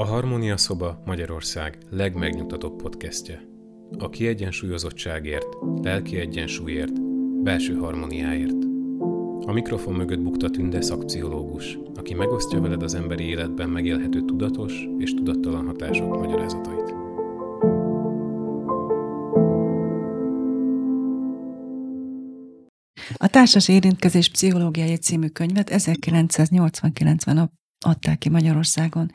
A Harmónia Szoba Magyarország legmegnyugtatóbb podcastje. A kiegyensúlyozottságért, lelki egyensúlyért, belső harmóniáért. A mikrofon mögött bukta Tünde szakpszichológus, aki megosztja veled az emberi életben megélhető tudatos és tudattalan hatások magyarázatait. A Társas Érintkezés Pszichológiai című könyvet 1989-ben adták ki Magyarországon.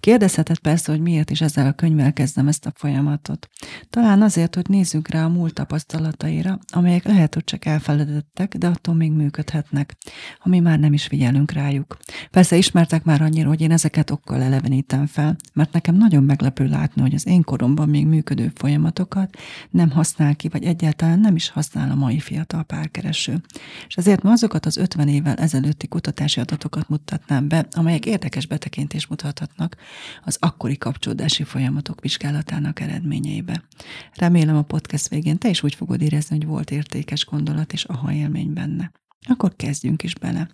Kérdezhetett persze, hogy miért is ezzel a könyvvel kezdem ezt a folyamatot. Talán azért, hogy nézzünk rá a múlt tapasztalataira, amelyek lehet, hogy csak elfeledettek, de attól még működhetnek, ami már nem is figyelünk rájuk. Persze ismertek már annyira, hogy én ezeket okkal elevenítem fel, mert nekem nagyon meglepő látni, hogy az én koromban még működő folyamatokat nem használ ki, vagy egyáltalán nem is használ a mai fiatal párkereső. És ezért ma azokat az 50 évvel ezelőtti kutatási adatokat mutatnám be, amelyek érdekes betekintést mutathatnak az akkori kapcsolódási folyamatok vizsgálatának eredményeibe. Remélem a podcast végén te is úgy fogod érezni, hogy volt értékes gondolat és aha élmény benne. Akkor kezdjünk is bele.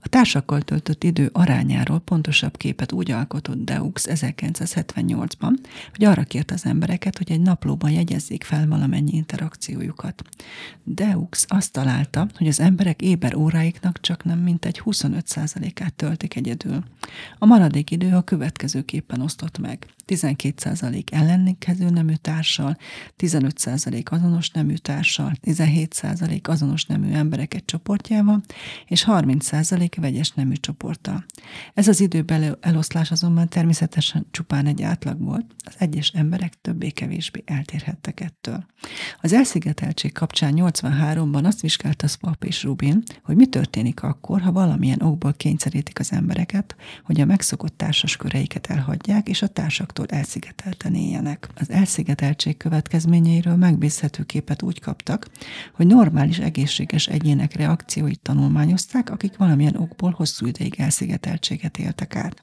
A társakkal töltött idő arányáról pontosabb képet úgy alkotott Deux 1978-ban, hogy arra kért az embereket, hogy egy naplóban jegyezzék fel valamennyi interakciójukat. Deux azt találta, hogy az emberek éber óráiknak csak nem mintegy 25%-át töltik egyedül. A maradék idő a következőképpen osztott meg. 12% ellenkező nemű társal, 15% azonos nemű társal, 17% azonos nemű emberek egy csoportjával, és 30% vegyes nemű csoporttal. Ez az időbeli eloszlás azonban természetesen csupán egy átlag volt, az egyes emberek többé-kevésbé eltérhettek ettől. Az elszigeteltség kapcsán 83-ban azt vizsgálta Spap és Rubin, hogy mi történik akkor, ha valamilyen okból kényszerítik az embereket, hogy a megszokott társas köreiket elhagyják, és a társak másoktól elszigetelten éljenek. Az elszigeteltség következményeiről megbízhető képet úgy kaptak, hogy normális, egészséges egyének reakcióit tanulmányozták, akik valamilyen okból hosszú ideig elszigeteltséget éltek át.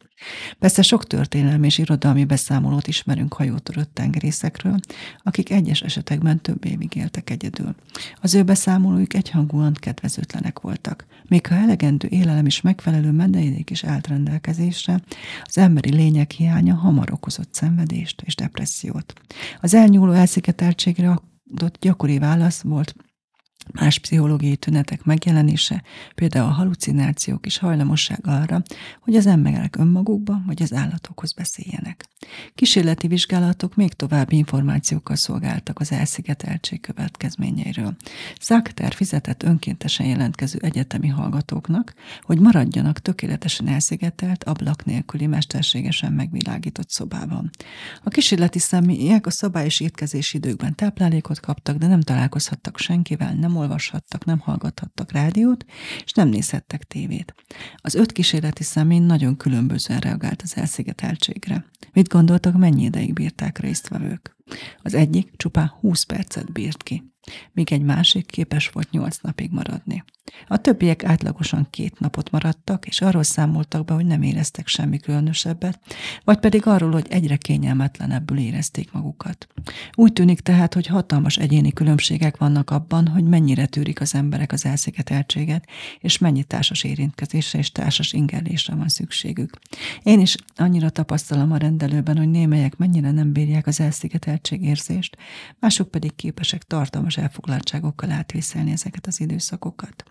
Persze sok történelmi és irodalmi beszámolót ismerünk hajótörött tengerészekről, akik egyes esetekben több évig éltek egyedül. Az ő beszámolóik egyhangúan kedvezőtlenek voltak. Még ha elegendő élelem és megfelelő menedék is állt rendelkezésre, az emberi lények hiánya hamar okozott szenvedést és depressziót. Az elnyúló elszigeteltségre adott gyakori válasz volt Más pszichológiai tünetek megjelenése, például a halucinációk és hajlamosság arra, hogy az emberek önmagukban vagy az állatokhoz beszéljenek. Kísérleti vizsgálatok még további információkkal szolgáltak az elszigeteltség következményeiről. Szakter fizetett önkéntesen jelentkező egyetemi hallgatóknak, hogy maradjanak tökéletesen elszigetelt, ablak nélküli mesterségesen megvilágított szobában. A kísérleti személyek a szabályos étkezési időkben táplálékot kaptak, de nem találkozhattak senkivel, nem olvashattak, nem hallgathattak rádiót, és nem nézhettek tévét. Az öt kísérleti személy nagyon különbözően reagált az elszigeteltségre. Mit gondoltak, mennyi ideig bírták résztvevők? Az egyik csupán 20 percet bírt ki míg egy másik képes volt nyolc napig maradni. A többiek átlagosan két napot maradtak, és arról számoltak be, hogy nem éreztek semmi különösebbet, vagy pedig arról, hogy egyre kényelmetlenebbül érezték magukat. Úgy tűnik tehát, hogy hatalmas egyéni különbségek vannak abban, hogy mennyire tűrik az emberek az elszigeteltséget, és mennyi társas érintkezésre és társas ingerlésre van szükségük. Én is annyira tapasztalom a rendelőben, hogy némelyek mennyire nem bírják az elszigeteltség érzést, mások pedig képesek tartalmas hatalmas elfoglaltságokkal átvészelni ezeket az időszakokat.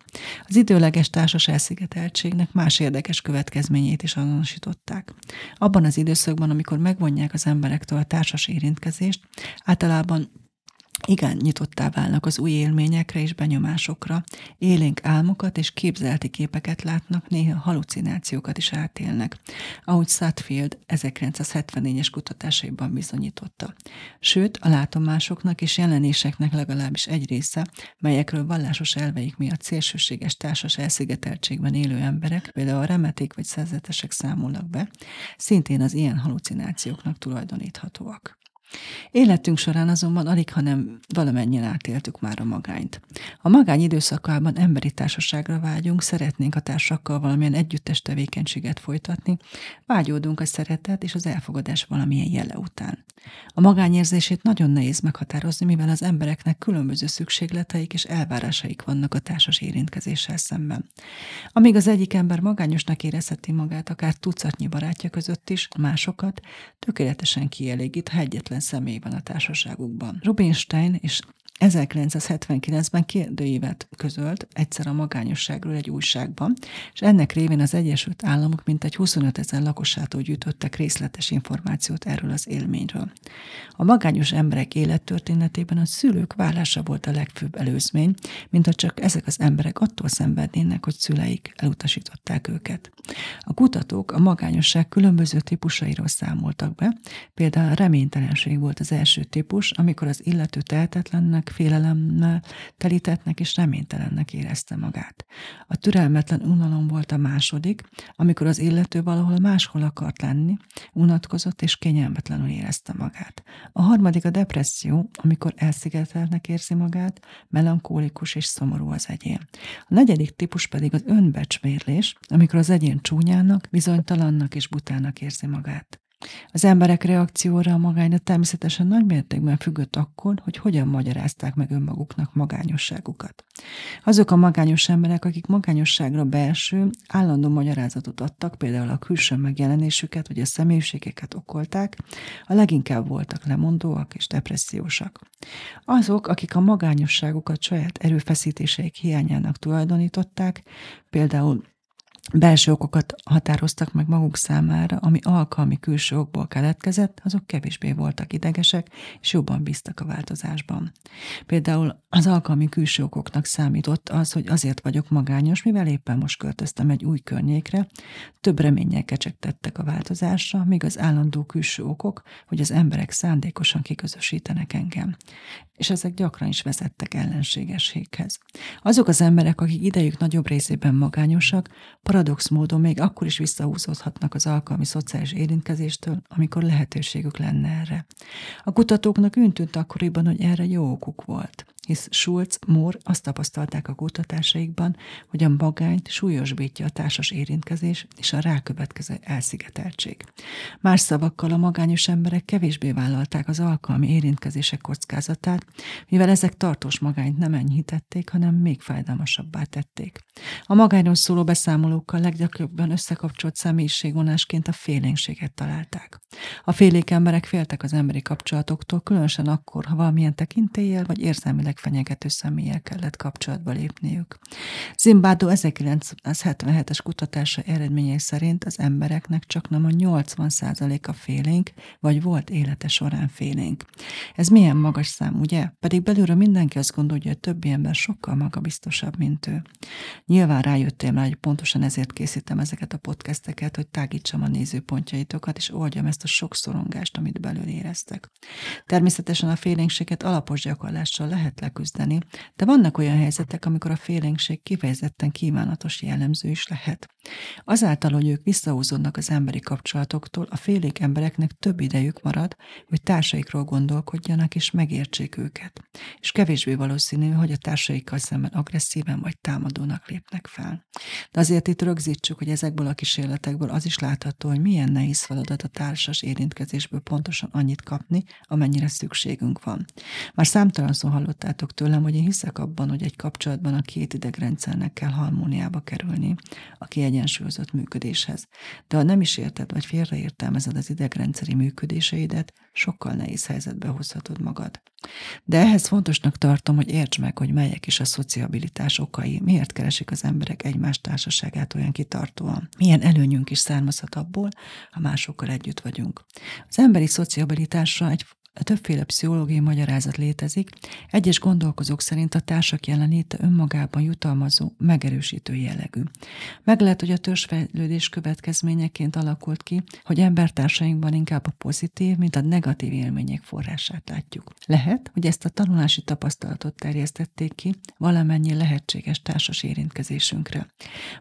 Az időleges társas elszigeteltségnek más érdekes következményét is azonosították. Abban az időszakban, amikor megvonják az emberektől a társas érintkezést, általában igen nyitottá válnak az új élményekre és benyomásokra, élénk álmokat és képzelti képeket látnak, néha halucinációkat is átélnek, ahogy Sutfield 1974-es kutatásaiban bizonyította. Sőt, a látomásoknak és jelenéseknek legalábbis egy része, melyekről vallásos elveik miatt szélsőséges társas elszigeteltségben élő emberek, például a remeték vagy szerzetesek számolnak be, szintén az ilyen halucinációknak tulajdoníthatóak. Életünk során azonban alig, hanem valamennyien átéltük már a magányt. A magány időszakában emberi társaságra vágyunk, szeretnénk a társakkal valamilyen együttes tevékenységet folytatni, vágyódunk a szeretet és az elfogadás valamilyen jele után. A magányérzését nagyon nehéz meghatározni, mivel az embereknek különböző szükségleteik és elvárásaik vannak a társas érintkezéssel szemben. Amíg az egyik ember magányosnak érezheti magát, akár tucatnyi barátja között is, másokat tökéletesen kielégít, ha egyetlen személy van a társaságukban. Rubinstein és 1979-ben kérdőívet közölt egyszer a magányosságról egy újságban, és ennek révén az Egyesült Államok mintegy 25 ezer lakosától gyűjtöttek részletes információt erről az élményről. A magányos emberek élettörténetében a szülők vállása volt a legfőbb előzmény, mint ha csak ezek az emberek attól szenvednének, hogy szüleik elutasították őket. A kutatók a magányosság különböző típusairól számoltak be, például a reménytelenség volt az első típus, amikor az illető tehetetlennek, félelemmel telítettnek és reménytelennek érezte magát. A türelmetlen unalom volt a második, amikor az illető valahol máshol akart lenni, unatkozott és kényelmetlenül érezte magát. A harmadik a depresszió, amikor elszigetelnek érzi magát, melankólikus és szomorú az egyén. A negyedik típus pedig az önbecsmérlés, amikor az egyén csúnyának, bizonytalannak és butának érzi magát. Az emberek reakcióra a magányra természetesen nagy mértékben függött akkor, hogy hogyan magyarázták meg önmaguknak magányosságukat. Azok a magányos emberek, akik magányosságra belső, állandó magyarázatot adtak, például a külső megjelenésüket vagy a személyiségeket okolták, a leginkább voltak lemondóak és depressziósak. Azok, akik a magányosságukat saját erőfeszítéseik hiányának tulajdonították, például belső okokat határoztak meg maguk számára, ami alkalmi külső okból keletkezett, azok kevésbé voltak idegesek, és jobban bíztak a változásban. Például az alkalmi külső okoknak számított az, hogy azért vagyok magányos, mivel éppen most költöztem egy új környékre, több reménnyel kecsegtettek a változásra, míg az állandó külső okok, hogy az emberek szándékosan kiközösítenek engem. És ezek gyakran is vezettek ellenségességhez. Azok az emberek, akik idejük nagyobb részében magányosak, paradox módon még akkor is visszahúzódhatnak az alkalmi szociális érintkezéstől, amikor lehetőségük lenne erre. A kutatóknak üntült akkoriban, hogy erre jó okuk volt hisz Schulz, Moore azt tapasztalták a kutatásaikban, hogy a magányt súlyosbítja a társas érintkezés és a rákövetkező elszigeteltség. Más szavakkal a magányos emberek kevésbé vállalták az alkalmi érintkezések kockázatát, mivel ezek tartós magányt nem enyhítették, hanem még fájdalmasabbá tették. A magányról szóló beszámolókkal leggyakrabban összekapcsolt személyiségvonásként a félénkséget találták. A félék emberek féltek az emberi kapcsolatoktól, különösen akkor, ha valamilyen tekintéllyel vagy érzelmileg fenyegető személlyel kellett kapcsolatba lépniük. Zimbádó 1977-es kutatása eredményei szerint az embereknek csak nem a 80%-a félénk, vagy volt élete során félénk. Ez milyen magas szám, ugye? Pedig belülről mindenki azt gondolja, hogy a többi ember sokkal magabiztosabb, mint ő. Nyilván rájöttem rá, hogy pontosan ezért készítem ezeket a podcasteket, hogy tágítsam a nézőpontjaitokat, és oldjam ezt a sok szorongást, amit belül éreztek. Természetesen a félénkséget alapos gyakorlással lehet leküzdeni, de vannak olyan helyzetek, amikor a félénkség kifejezetten kívánatos jellemző is lehet. Azáltal, hogy ők visszahúzódnak az emberi kapcsolatoktól, a félék embereknek több idejük marad, hogy társaikról gondolkodjanak és megértsék őket. És kevésbé valószínű, hogy a társaikkal szemben agresszíven vagy támadónak lépnek fel. De azért itt rögzítsük, hogy ezekből a kísérletekből az is látható, hogy milyen nehéz feladat a társas érintkezésből pontosan annyit kapni, amennyire szükségünk van. Már számtalanszor hallották hallottátok tőlem, hogy én hiszek abban, hogy egy kapcsolatban a két idegrendszernek kell harmóniába kerülni a kiegyensúlyozott működéshez. De ha nem is érted, vagy félreértelmezed az idegrendszeri működéseidet, sokkal nehéz helyzetbe hozhatod magad. De ehhez fontosnak tartom, hogy értsd meg, hogy melyek is a szociabilitás okai, miért keresik az emberek egymás társaságát olyan kitartóan. Milyen előnyünk is származhat abból, ha másokkal együtt vagyunk. Az emberi szociabilitásra egy Többféle pszichológiai magyarázat létezik. Egyes gondolkozók szerint a társak jelenléte önmagában jutalmazó, megerősítő jellegű. Meg lehet, hogy a törzsfejlődés következményeként alakult ki, hogy embertársainkban inkább a pozitív, mint a negatív élmények forrását látjuk. Lehet, hogy ezt a tanulási tapasztalatot terjesztették ki valamennyi lehetséges társas érintkezésünkre.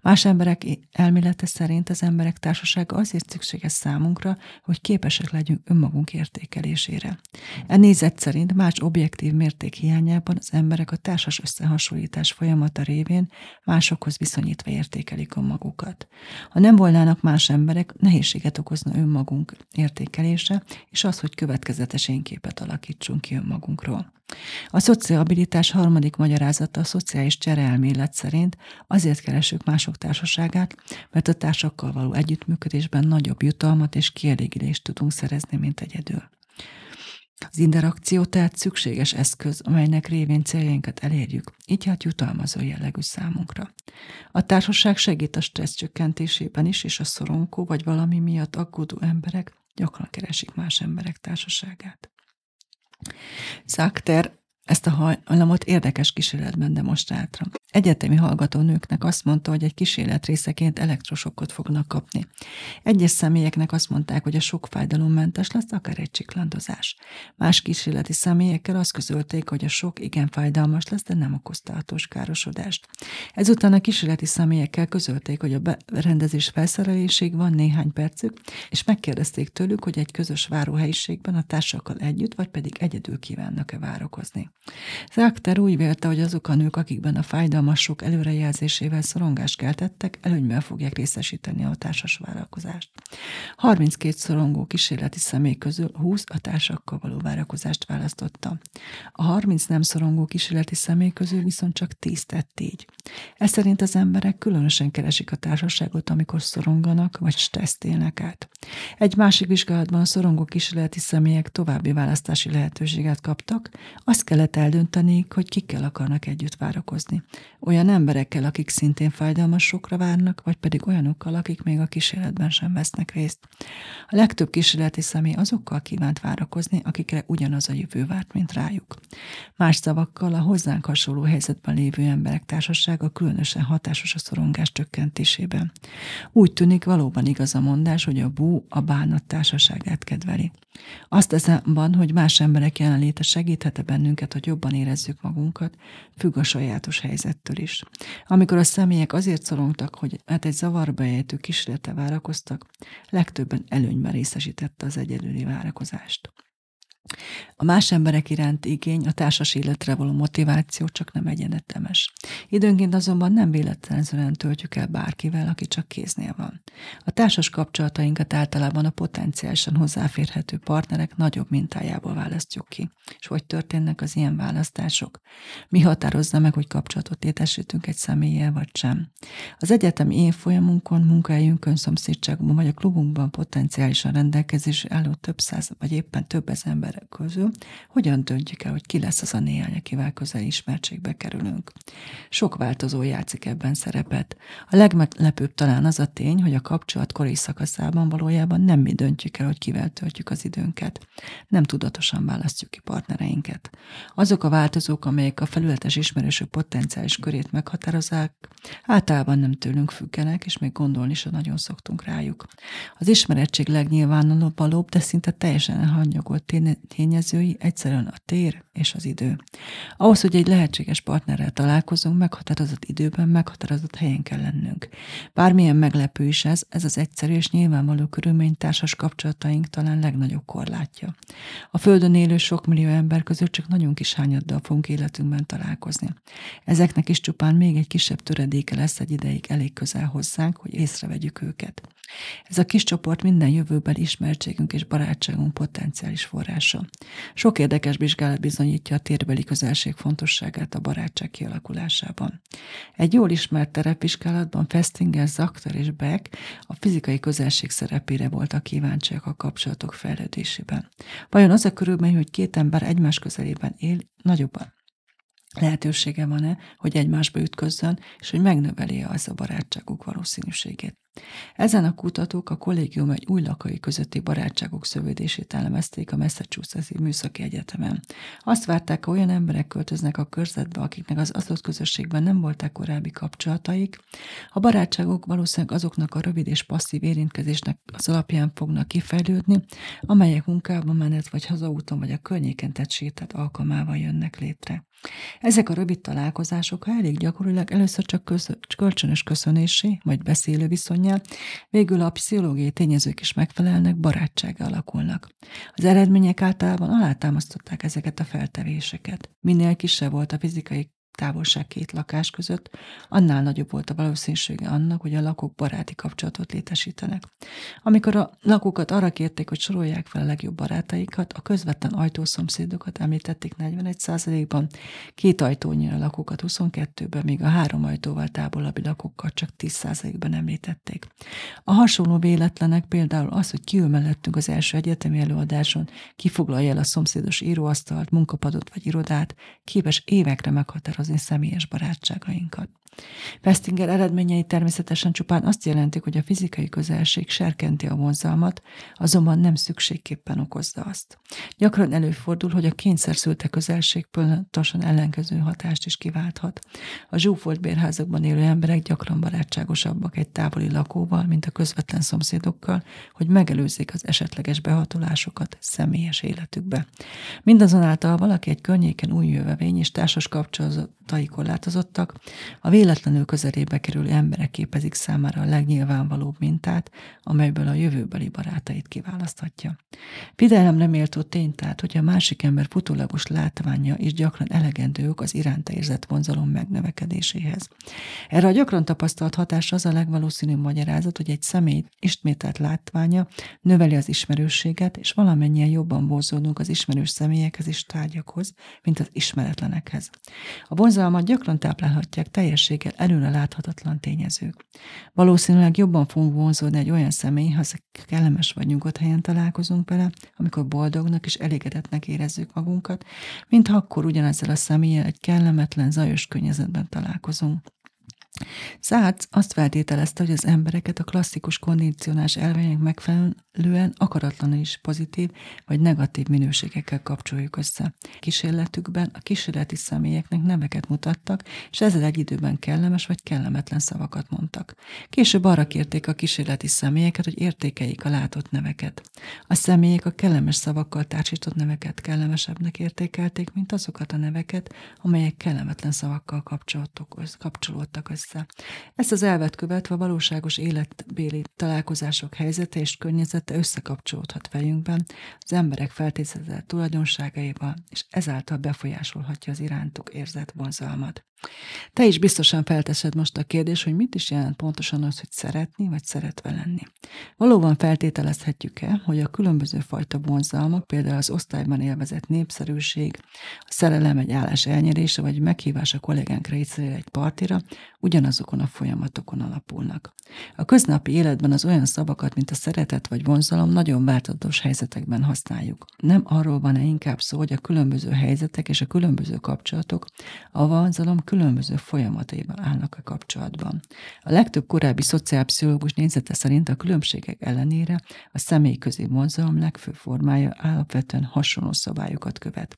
Más emberek elmélete szerint az emberek társasága azért szükséges számunkra, hogy képesek legyünk önmagunk értékelésére. E nézet szerint más objektív mérték hiányában az emberek a társas összehasonlítás folyamata révén másokhoz viszonyítva értékelik önmagukat. Ha nem volnának más emberek, nehézséget okozna önmagunk értékelése, és az, hogy következetes énképet alakítsunk ki önmagunkról. A szociabilitás harmadik magyarázata a szociális csereelmélet szerint azért keresünk mások társaságát, mert a társakkal való együttműködésben nagyobb jutalmat és kielégülést tudunk szerezni, mint egyedül. Az interakció tehát szükséges eszköz, amelynek révén céljainkat elérjük, így hát jutalmazó jellegű számunkra. A társaság segít a stressz csökkentésében is, és a szoronkó vagy valami miatt aggódó emberek gyakran keresik más emberek társaságát. Szákter ezt a hajlamot érdekes kísérletben demonstrálta. Egyetemi hallgatónőknek azt mondta, hogy egy kísérlet részeként elektrosokot fognak kapni. Egyes személyeknek azt mondták, hogy a sok fájdalommentes lesz, akár egy csiklandozás. Más kísérleti személyekkel azt közölték, hogy a sok igen fájdalmas lesz, de nem okozta hatós károsodást. Ezután a kísérleti személyekkel közölték, hogy a berendezés felszerelésig van néhány percük, és megkérdezték tőlük, hogy egy közös váróhelyiségben a társakkal együtt, vagy pedig egyedül kívánnak-e várokozni. Zákter úgy vélte, hogy azok a nők, akikben a fájdalmas sok előrejelzésével szorongást keltettek, előnyben fogják részesíteni a társas vállalkozást. 32 szorongó kísérleti személy közül 20 a társakkal való várakozást választotta. A 30 nem szorongó kísérleti személy közül viszont csak 10 tett így. Ez szerint az emberek különösen keresik a társaságot, amikor szoronganak vagy stresszt élnek át. Egy másik vizsgálatban a szorongó kísérleti személyek további választási lehetőséget kaptak, azt kell kellett eldönteniük, hogy kikkel akarnak együtt várakozni. Olyan emberekkel, akik szintén fájdalmas sokra várnak, vagy pedig olyanokkal, akik még a kísérletben sem vesznek részt. A legtöbb kísérleti személy azokkal kívánt várakozni, akikre ugyanaz a jövő várt, mint rájuk. Más szavakkal a hozzánk hasonló helyzetben lévő emberek társasága különösen hatásos a szorongás csökkentésében. Úgy tűnik valóban igaz a mondás, hogy a bú a bánat társaságát kedveli. Azt azonban, hogy más emberek jelenléte segíthet-e bennünket, hogy jobban érezzük magunkat, függ a sajátos helyzettől is. Amikor a személyek azért szorongtak, hogy hát egy zavarba ejtő kísérlete várakoztak, legtöbben előnyben részesítette az egyedüli várakozást. A más emberek iránti igény, a társas életre való motiváció csak nem egyenetemes. Időnként azonban nem véletlenszerűen töltjük el bárkivel, aki csak kéznél van. A társas kapcsolatainkat általában a potenciálisan hozzáférhető partnerek nagyobb mintájából választjuk ki. És hogy történnek az ilyen választások? Mi határozza meg, hogy kapcsolatot létesítünk egy személlyel vagy sem? Az egyetemi évfolyamunkon, munkahelyünkön, szomszédságunkban vagy a klubunkban potenciálisan rendelkezésre álló több száz vagy éppen több ezer ember emberek közül, hogyan döntjük el, hogy ki lesz az a néhány, akivel közel ismertségbe kerülünk. Sok változó játszik ebben szerepet. A legmeglepőbb talán az a tény, hogy a kapcsolat kori szakaszában valójában nem mi döntjük el, hogy kivel töltjük az időnket. Nem tudatosan választjuk ki partnereinket. Azok a változók, amelyek a felületes ismerősök potenciális körét meghatározzák, általában nem tőlünk függenek, és még gondolni sem nagyon szoktunk rájuk. Az ismerettség legnyilvánvalóbb, de szinte teljesen elhanyagolt tényezői egyszerűen a tér és az idő. Ahhoz, hogy egy lehetséges partnerrel találkozunk, meghatározott időben, meghatározott helyen kell lennünk. Bármilyen meglepő is ez, ez az egyszerű és nyilvánvaló körülmény társas kapcsolataink talán legnagyobb korlátja. A Földön élő sok millió ember közül csak nagyon kis hányaddal fogunk életünkben találkozni. Ezeknek is csupán még egy kisebb töredéke lesz egy ideig elég közel hozzánk, hogy észrevegyük őket. Ez a kis csoport minden jövőbeli ismertségünk és barátságunk potenciális forrása. Sok érdekes vizsgálat bizonyítja a térbeli közelség fontosságát a barátság kialakulásában. Egy jól ismert terepvizsgálatban Festinger, Zakter és Beck a fizikai közelség szerepére voltak kíváncsiak a kapcsolatok fejlődésében. Vajon az a körülmény, hogy két ember egymás közelében él, nagyobban lehetősége van-e, hogy egymásba ütközzön, és hogy megnöveli az a barátságuk valószínűségét. Ezen a kutatók a kollégium egy új lakai közötti barátságok szövődését elemezték a Massachusetts-i Műszaki Egyetemen. Azt várták, olyan emberek költöznek a körzetbe, akiknek az adott közösségben nem voltak korábbi kapcsolataik. A barátságok valószínűleg azoknak a rövid és passzív érintkezésnek az alapján fognak kifejlődni, amelyek munkában menet vagy hazaúton vagy a környéken tett sétát alkalmával jönnek létre. Ezek a rövid találkozások, ha elég gyakorilag először csak kölcsönös köszönésé vagy beszélő viszony patternjel, végül a pszichológiai tényezők is megfelelnek, barátsága alakulnak. Az eredmények általában alátámasztották ezeket a feltevéseket. Minél kisebb volt a fizikai távolság két lakás között, annál nagyobb volt a valószínűsége annak, hogy a lakók baráti kapcsolatot létesítenek. Amikor a lakókat arra kérték, hogy sorolják fel a legjobb barátaikat, a közvetlen ajtószomszédokat említették 41%-ban, két ajtónyira lakókat 22-ben, míg a három ajtóval távolabbi lakókat csak 10%-ban említették. A hasonló véletlenek például az, hogy kiül mellettünk az első egyetemi előadáson, kifoglalja el a szomszédos íróasztalt, munkapadot vagy irodát, képes évekre meghatározni meghatározni személyes barátságainkat. Festinger eredményei természetesen csupán azt jelentik, hogy a fizikai közelség serkenti a vonzalmat, azonban nem szükségképpen okozza azt. Gyakran előfordul, hogy a kényszer szülte közelség pontosan ellenkező hatást is kiválthat. A zsúfolt bérházakban élő emberek gyakran barátságosabbak egy távoli lakóval, mint a közvetlen szomszédokkal, hogy megelőzzék az esetleges behatolásokat személyes életükbe. Mindazonáltal valaki egy környéken új jövevény és társas kapcsolatai korlátozottak, a véletlenül közelébe kerülő emberek képezik számára a legnyilvánvalóbb mintát, amelyből a jövőbeli barátait kiválaszthatja. Figyelemre méltó tény tehát, hogy a másik ember futólagos látványa is gyakran elegendő ok az iránta érzett vonzalom megnövekedéséhez. Erre a gyakran tapasztalt hatás az a legvalószínűbb magyarázat, hogy egy személy ismételt látványa növeli az ismerősséget, és valamennyien jobban vonzódunk az ismerős személyekhez és tárgyakhoz, mint az ismeretlenekhez. A vonzalmat gyakran táplálhatják teljes képességgel előre láthatatlan tényezők. Valószínűleg jobban fogunk vonzódni egy olyan személyhez, kellemes vagy nyugodt helyen találkozunk vele, amikor boldognak és elégedetnek érezzük magunkat, mint ha akkor ugyanezzel a személlyel egy kellemetlen, zajos környezetben találkozunk. Szácz azt feltételezte, hogy az embereket a klasszikus kondicionás elveinek megfelelően akaratlanul is pozitív vagy negatív minőségekkel kapcsoljuk össze. Kísérletükben a kísérleti személyeknek neveket mutattak, és ezzel egy időben kellemes vagy kellemetlen szavakat mondtak. Később arra kérték a kísérleti személyeket, hogy értékeljék a látott neveket. A személyek a kellemes szavakkal társított neveket kellemesebbnek értékelték, mint azokat a neveket, amelyek kellemetlen szavakkal kapcsolódtak össze össze. Ezt az elvet követve a valóságos életbéli találkozások helyzete és környezete összekapcsolódhat fejünkben az emberek feltételezett tulajdonságaival, és ezáltal befolyásolhatja az irántuk érzett vonzalmat. Te is biztosan felteszed most a kérdés, hogy mit is jelent pontosan az, hogy szeretni vagy szeretve lenni. Valóban feltételezhetjük-e, hogy a különböző fajta vonzalmak, például az osztályban élvezett népszerűség, a szerelem egy állás elnyerése, vagy meghívás a kollégánk részére egy partira, ugyanazokon a folyamatokon alapulnak. A köznapi életben az olyan szavakat, mint a szeretet vagy vonzalom nagyon változatos helyzetekben használjuk. Nem arról van-e inkább szó, hogy a különböző helyzetek és a különböző kapcsolatok a vonzalom különböző folyamataival állnak a kapcsolatban. A legtöbb korábbi szociálpszichológus nézete szerint a különbségek ellenére a személyközi vonzalom legfőbb formája alapvetően hasonló szabályokat követ.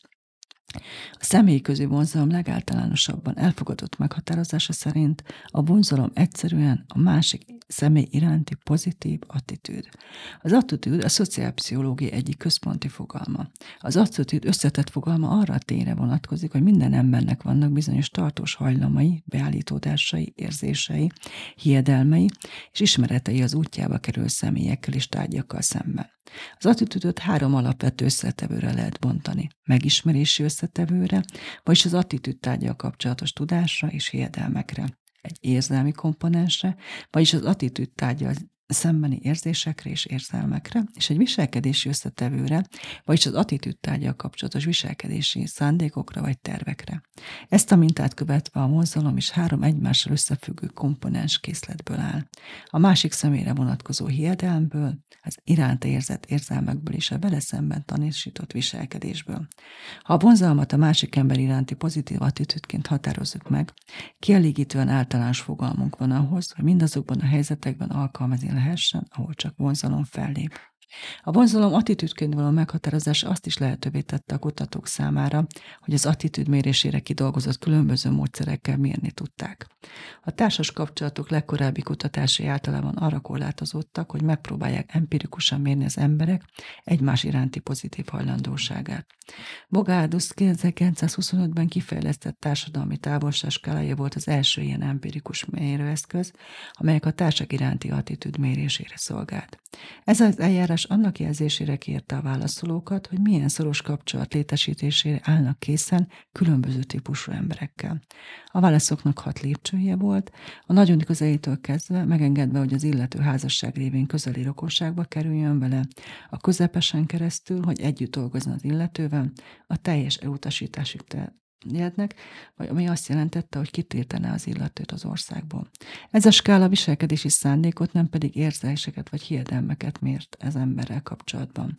A személyi közé vonzalom legáltalánosabban elfogadott meghatározása szerint a vonzalom egyszerűen a másik személy iránti pozitív attitűd. Az attitűd a szociálpszichológia egyik központi fogalma. Az attitűd összetett fogalma arra a tényre vonatkozik, hogy minden embernek vannak bizonyos tartós hajlamai, beállítódásai, érzései, hiedelmei és ismeretei az útjába kerül személyekkel és tárgyakkal szemben. Az attitűdöt három alapvető összetevőre lehet bontani. Megismerési összetevőre, vagyis az attitűd tárgyal kapcsolatos tudásra és hiedelmekre egy érzelmi komponensre, vagyis az attitűd tárgya szembeni érzésekre és érzelmekre, és egy viselkedési összetevőre, vagyis az attitűd tárgyal kapcsolatos viselkedési szándékokra vagy tervekre. Ezt a mintát követve a mozgalom is három egymással összefüggő komponens készletből áll. A másik személyre vonatkozó hiedelmből, az iránta érzett érzelmekből és a vele szemben tanúsított viselkedésből. Ha a vonzalmat a másik ember iránti pozitív attitűdként határozzuk meg, kielégítően általános fogalmunk van ahhoz, hogy mindazokban a helyzetekben alkalmazni lehessen, ahol csak vonzalom fellép. A vonzalom attitűdként való meghatározás azt is lehetővé tette a kutatók számára, hogy az attitűd mérésére kidolgozott különböző módszerekkel mérni tudták. A társas kapcsolatok legkorábbi kutatásai általában arra korlátozódtak, hogy megpróbálják empirikusan mérni az emberek egymás iránti pozitív hajlandóságát. Bogárdus 1925-ben kifejlesztett társadalmi távolságskálája volt az első ilyen empirikus mérőeszköz, amelyek a társak iránti attitűd mérésére szolgált. Ez az eljárás annak jelzésére kérte a válaszolókat, hogy milyen szoros kapcsolat létesítésére állnak készen különböző típusú emberekkel. A válaszoknak hat lépcsője volt, a nagyon közelítől kezdve megengedve, hogy az illető házasság révén közeli rokonságba kerüljön vele, a közepesen keresztül, hogy együtt dolgozzon az illetővel, a teljes elutasításig vagy ami azt jelentette, hogy kitiltene az illetőt az országból. Ez a skála viselkedési szándékot, nem pedig érzéseket vagy hiedelmeket mért ez emberrel kapcsolatban.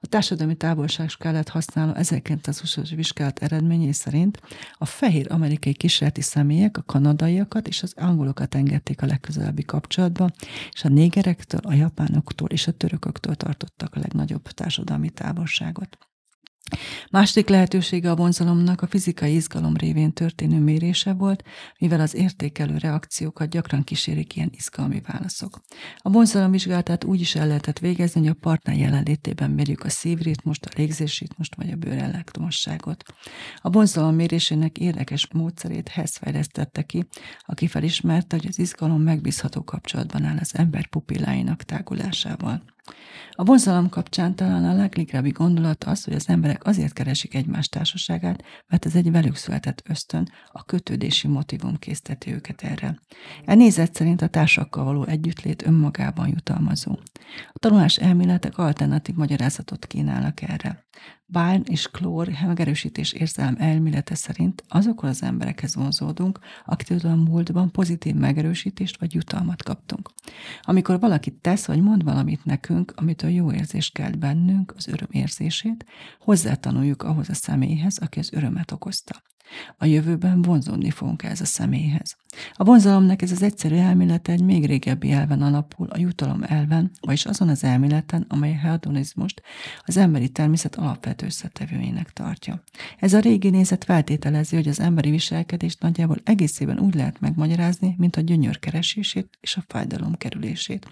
A társadalmi távolságskálát használó 1920-as vizsgálat eredményei szerint a fehér amerikai kísérleti személyek a kanadaiakat és az angolokat engedték a legközelebbi kapcsolatba, és a négerektől, a japánoktól és a törököktől tartottak a legnagyobb társadalmi távolságot. Második lehetősége a vonzalomnak a fizikai izgalom révén történő mérése volt, mivel az értékelő reakciókat gyakran kísérik ilyen izgalmi válaszok. A vonzalom vizsgálatát úgy is el lehetett végezni, hogy a partner jelenlétében mérjük a szívritmust, a légzésritmust vagy a bőr elektromosságot. A vonzalom mérésének érdekes módszerét Hess fejlesztette ki, aki felismerte, hogy az izgalom megbízható kapcsolatban áll az ember pupilláinak tágulásával. A vonzalom kapcsán talán a leglégebbi gondolat az, hogy az emberek azért keresik egymás társaságát, mert ez egy velük született ösztön, a kötődési motivum készteti őket erre. E nézet szerint a társakkal való együttlét önmagában jutalmazó. A tanulás elméletek alternatív magyarázatot kínálnak erre. Báln és Klór megerősítés érzelem elmélete szerint azokhoz az emberekhez vonzódunk, akiktől a múltban pozitív megerősítést vagy jutalmat kaptunk. Amikor valaki tesz vagy mond valamit nekünk, amitől jó érzés kelt bennünk, az öröm érzését, hozzátanuljuk ahhoz a személyhez, aki az örömet okozta. A jövőben vonzódni fogunk ez a személyhez. A vonzalomnak ez az egyszerű elmélete egy még régebbi elven alapul, a jutalom elven, vagyis azon az elméleten, amely hedonizmust az emberi természet alapvető összetevőjének tartja. Ez a régi nézet feltételezi, hogy az emberi viselkedést nagyjából egészében úgy lehet megmagyarázni, mint a gyönyör keresését és a fájdalom kerülését.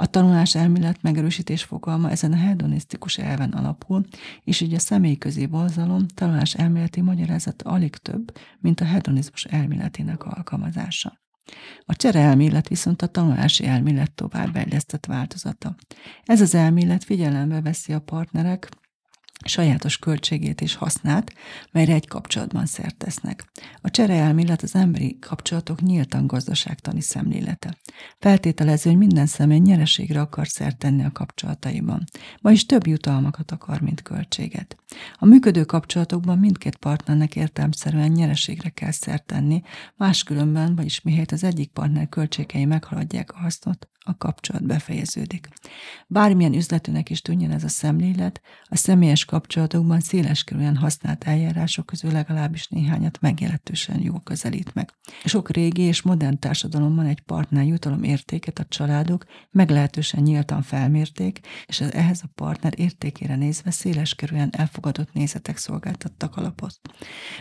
A tanulás elmélet megerősítés fogalma ezen a hedonisztikus elven alapul, és így a személyközi vonzalom tanulás elméleti magyarázata alig több, mint a hedonizmus elméletének alkalmazása. A csere elmélet viszont a tanulási elmélet továbbfejlesztett változata. Ez az elmélet figyelembe veszi a partnerek sajátos költségét és hasznát, melyre egy kapcsolatban szert tesznek. A csereelmélet az emberi kapcsolatok nyíltan gazdaságtani szemlélete. Feltételező, hogy minden személy nyereségre akar szert tenni a kapcsolataiban, vagyis több jutalmakat akar, mint költséget. A működő kapcsolatokban mindkét partnernek értelmszerűen nyereségre kell szert tenni, máskülönben, vagyis mihelyt az egyik partner költségei meghaladják a hasznot, a kapcsolat befejeződik. Bármilyen üzletűnek is tűnjön ez a szemlélet, a személyes kapcsolatokban széleskörűen használt eljárások közül legalábbis néhányat megjelentősen jól közelít meg. Sok régi és modern társadalomban egy partner jutalom értéket a családok meglehetősen nyíltan felmérték, és ehhez a partner értékére nézve széleskörűen elfogadott nézetek szolgáltattak alapot.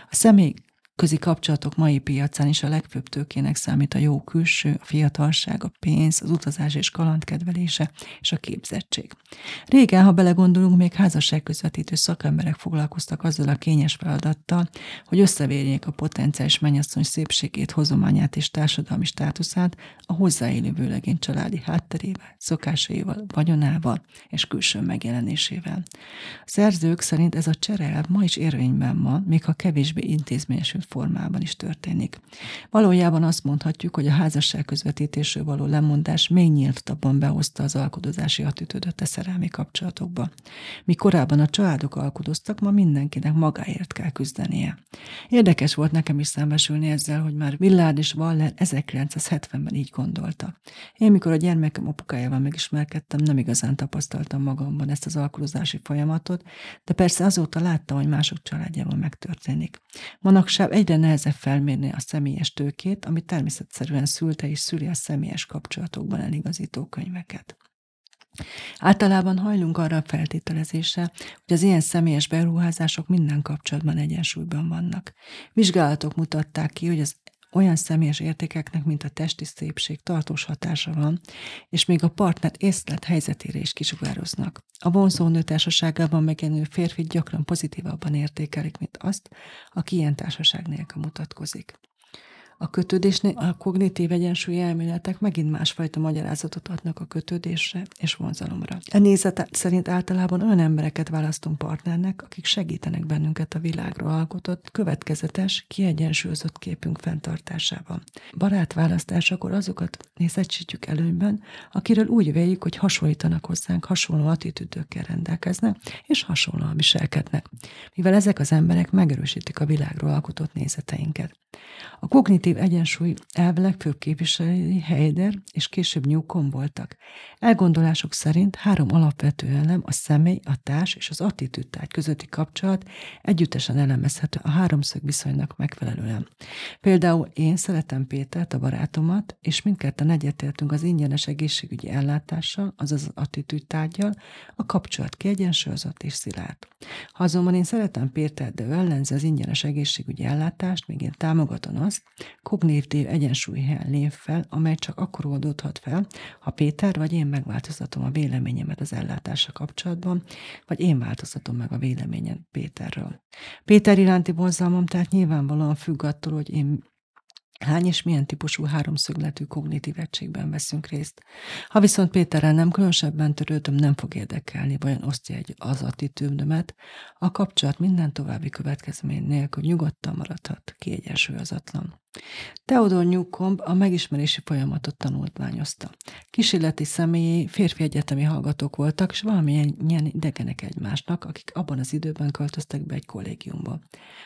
A személy közi kapcsolatok mai piacán is a legfőbb tőkének számít a jó külső, a fiatalság, a pénz, az utazás és kalandkedvelése és a képzettség. Régen, ha belegondolunk, még házasságközvetítő szakemberek foglalkoztak azzal a kényes feladattal, hogy összevérjék a potenciális mennyasszony szépségét, hozományát és társadalmi státuszát a hozzáélő vőlegény családi hátterével, szokásaival, vagyonával és külső megjelenésével. A szerzők szerint ez a cserel ma is érvényben van, még ha kevésbé intézményesült formában is történik. Valójában azt mondhatjuk, hogy a házasság közvetítésről való lemondás még nyíltabban behozta az alkodozási attitűdöt a szerelmi kapcsolatokba. Mi korábban a családok alkudoztak, ma mindenkinek magáért kell küzdenie. Érdekes volt nekem is szembesülni ezzel, hogy már Villard és Waller 1970-ben így gondolta. Én, mikor a gyermekem apukájával megismerkedtem, nem igazán tapasztaltam magamban ezt az alkudozási folyamatot, de persze azóta láttam, hogy mások családjában megtörténik. Manapság egyre nehezebb felmérni a személyes tőkét, ami természetszerűen szülte és szüli a személyes kapcsolatokban eligazító könyveket. Általában hajlunk arra a feltételezésre, hogy az ilyen személyes beruházások minden kapcsolatban egyensúlyban vannak. Vizsgálatok mutatták ki, hogy az olyan személyes értékeknek, mint a testi szépség tartós hatása van, és még a partner észlet helyzetére is kisugároznak. A vonzó nő társaságában megjelenő férfi gyakran pozitívabban értékelik, mint azt, aki ilyen társaság nélkül mutatkozik. A kötődésnél a kognitív egyensúly elméletek megint másfajta magyarázatot adnak a kötődésre és vonzalomra. A nézet szerint általában olyan embereket választunk partnernek, akik segítenek bennünket a világról alkotott, következetes, kiegyensúlyozott képünk fenntartásában. Barátválasztásakor azokat nézettsítjük előnyben, akiről úgy véljük, hogy hasonlítanak hozzánk, hasonló attitűdökkel rendelkeznek, és hasonlóan viselkednek, mivel ezek az emberek megerősítik a világról alkotott nézeteinket. A kognitív egyensúly elvileg főbb képviselői Heider és később Newcomb voltak. Elgondolások szerint három alapvető elem, a személy, a társ és az attitűdtárgy közötti kapcsolat együttesen elemezhető a háromszög viszonynak megfelelően. Például én szeretem Pétert, a barátomat, és mindketten egyetértünk az ingyenes egészségügyi ellátással, azaz az attitűdtárgyal, a kapcsolat kiegyensúlyozott és szilárd. Ha azonban én szeretem Pétert, de ő ellenzi az ingyenes egészségügyi ellátást, még én támogatom azt, kognitív egyensúly lép fel, amely csak akkor oldódhat fel, ha Péter vagy én megváltoztatom a véleményemet az ellátása kapcsolatban, vagy én változtatom meg a véleményem Péterről. Péter iránti vonzalmam tehát nyilvánvalóan függ attól, hogy én hány és milyen típusú háromszögletű kognitív egységben veszünk részt. Ha viszont Péterrel nem különösebben törődöm, nem fog érdekelni, vajon osztja egy az attitűdömet, a kapcsolat minden további következmény nélkül nyugodtan maradhat kiegyensúlyozatlan. Theodor Newcomb a megismerési folyamatot tanulmányozta. Kísérleti személyi férfi egyetemi hallgatók voltak, és valamilyen idegenek egymásnak, akik abban az időben költöztek be egy kollégiumba.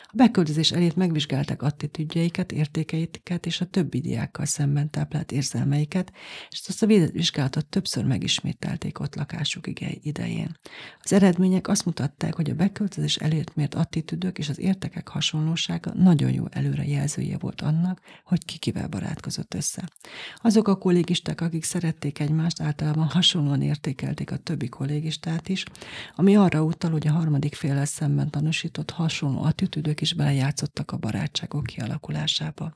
A beköltözés elét megvizsgálták attitűdjeiket, értékeiket és a többi diákkal szemben táplált érzelmeiket, és azt a vizsgálatot többször megismételték ott lakásuk idején. Az eredmények azt mutatták, hogy a beköltözés elért mért attitűdök és az értekek hasonlósága nagyon jó előrejelzője volt annak, annak, hogy ki kivel barátkozott össze. Azok a kollégisták, akik szerették egymást, általában hasonlóan értékelték a többi kollégistát is, ami arra utal, hogy a harmadik féllel szemben tanúsított hasonló attitűdök is belejátszottak a barátságok kialakulásába.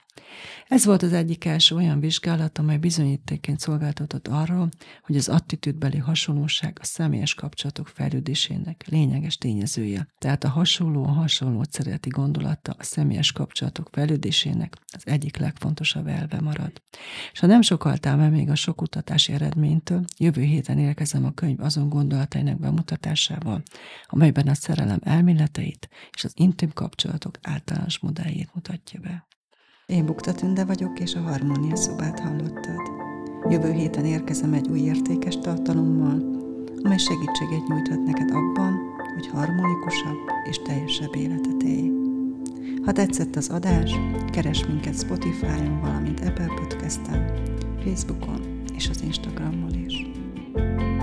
Ez volt az egyik első olyan vizsgálat, amely bizonyítéként szolgáltatott arról, hogy az attitűdbeli hasonlóság a személyes kapcsolatok fejlődésének lényeges tényezője. Tehát a hasonló a hasonlót szereti gondolata a személyes kapcsolatok fejlődésének az egyik legfontosabb elve marad. És ha nem sokaltál meg még a sok kutatási eredménytől, jövő héten érkezem a könyv azon gondolatainak bemutatásával, amelyben a szerelem elméleteit és az intim kapcsolatok általános modelljét mutatja be. Én Bukta Tünde vagyok, és a Harmónia szobát hallottad. Jövő héten érkezem egy új értékes tartalommal, amely segítséget nyújthat neked abban, hogy harmonikusabb és teljesebb életet élj. Ha tetszett az adás, keres minket Spotify-on, valamint Apple Podcast-en, Facebookon és az Instagramon is. thank you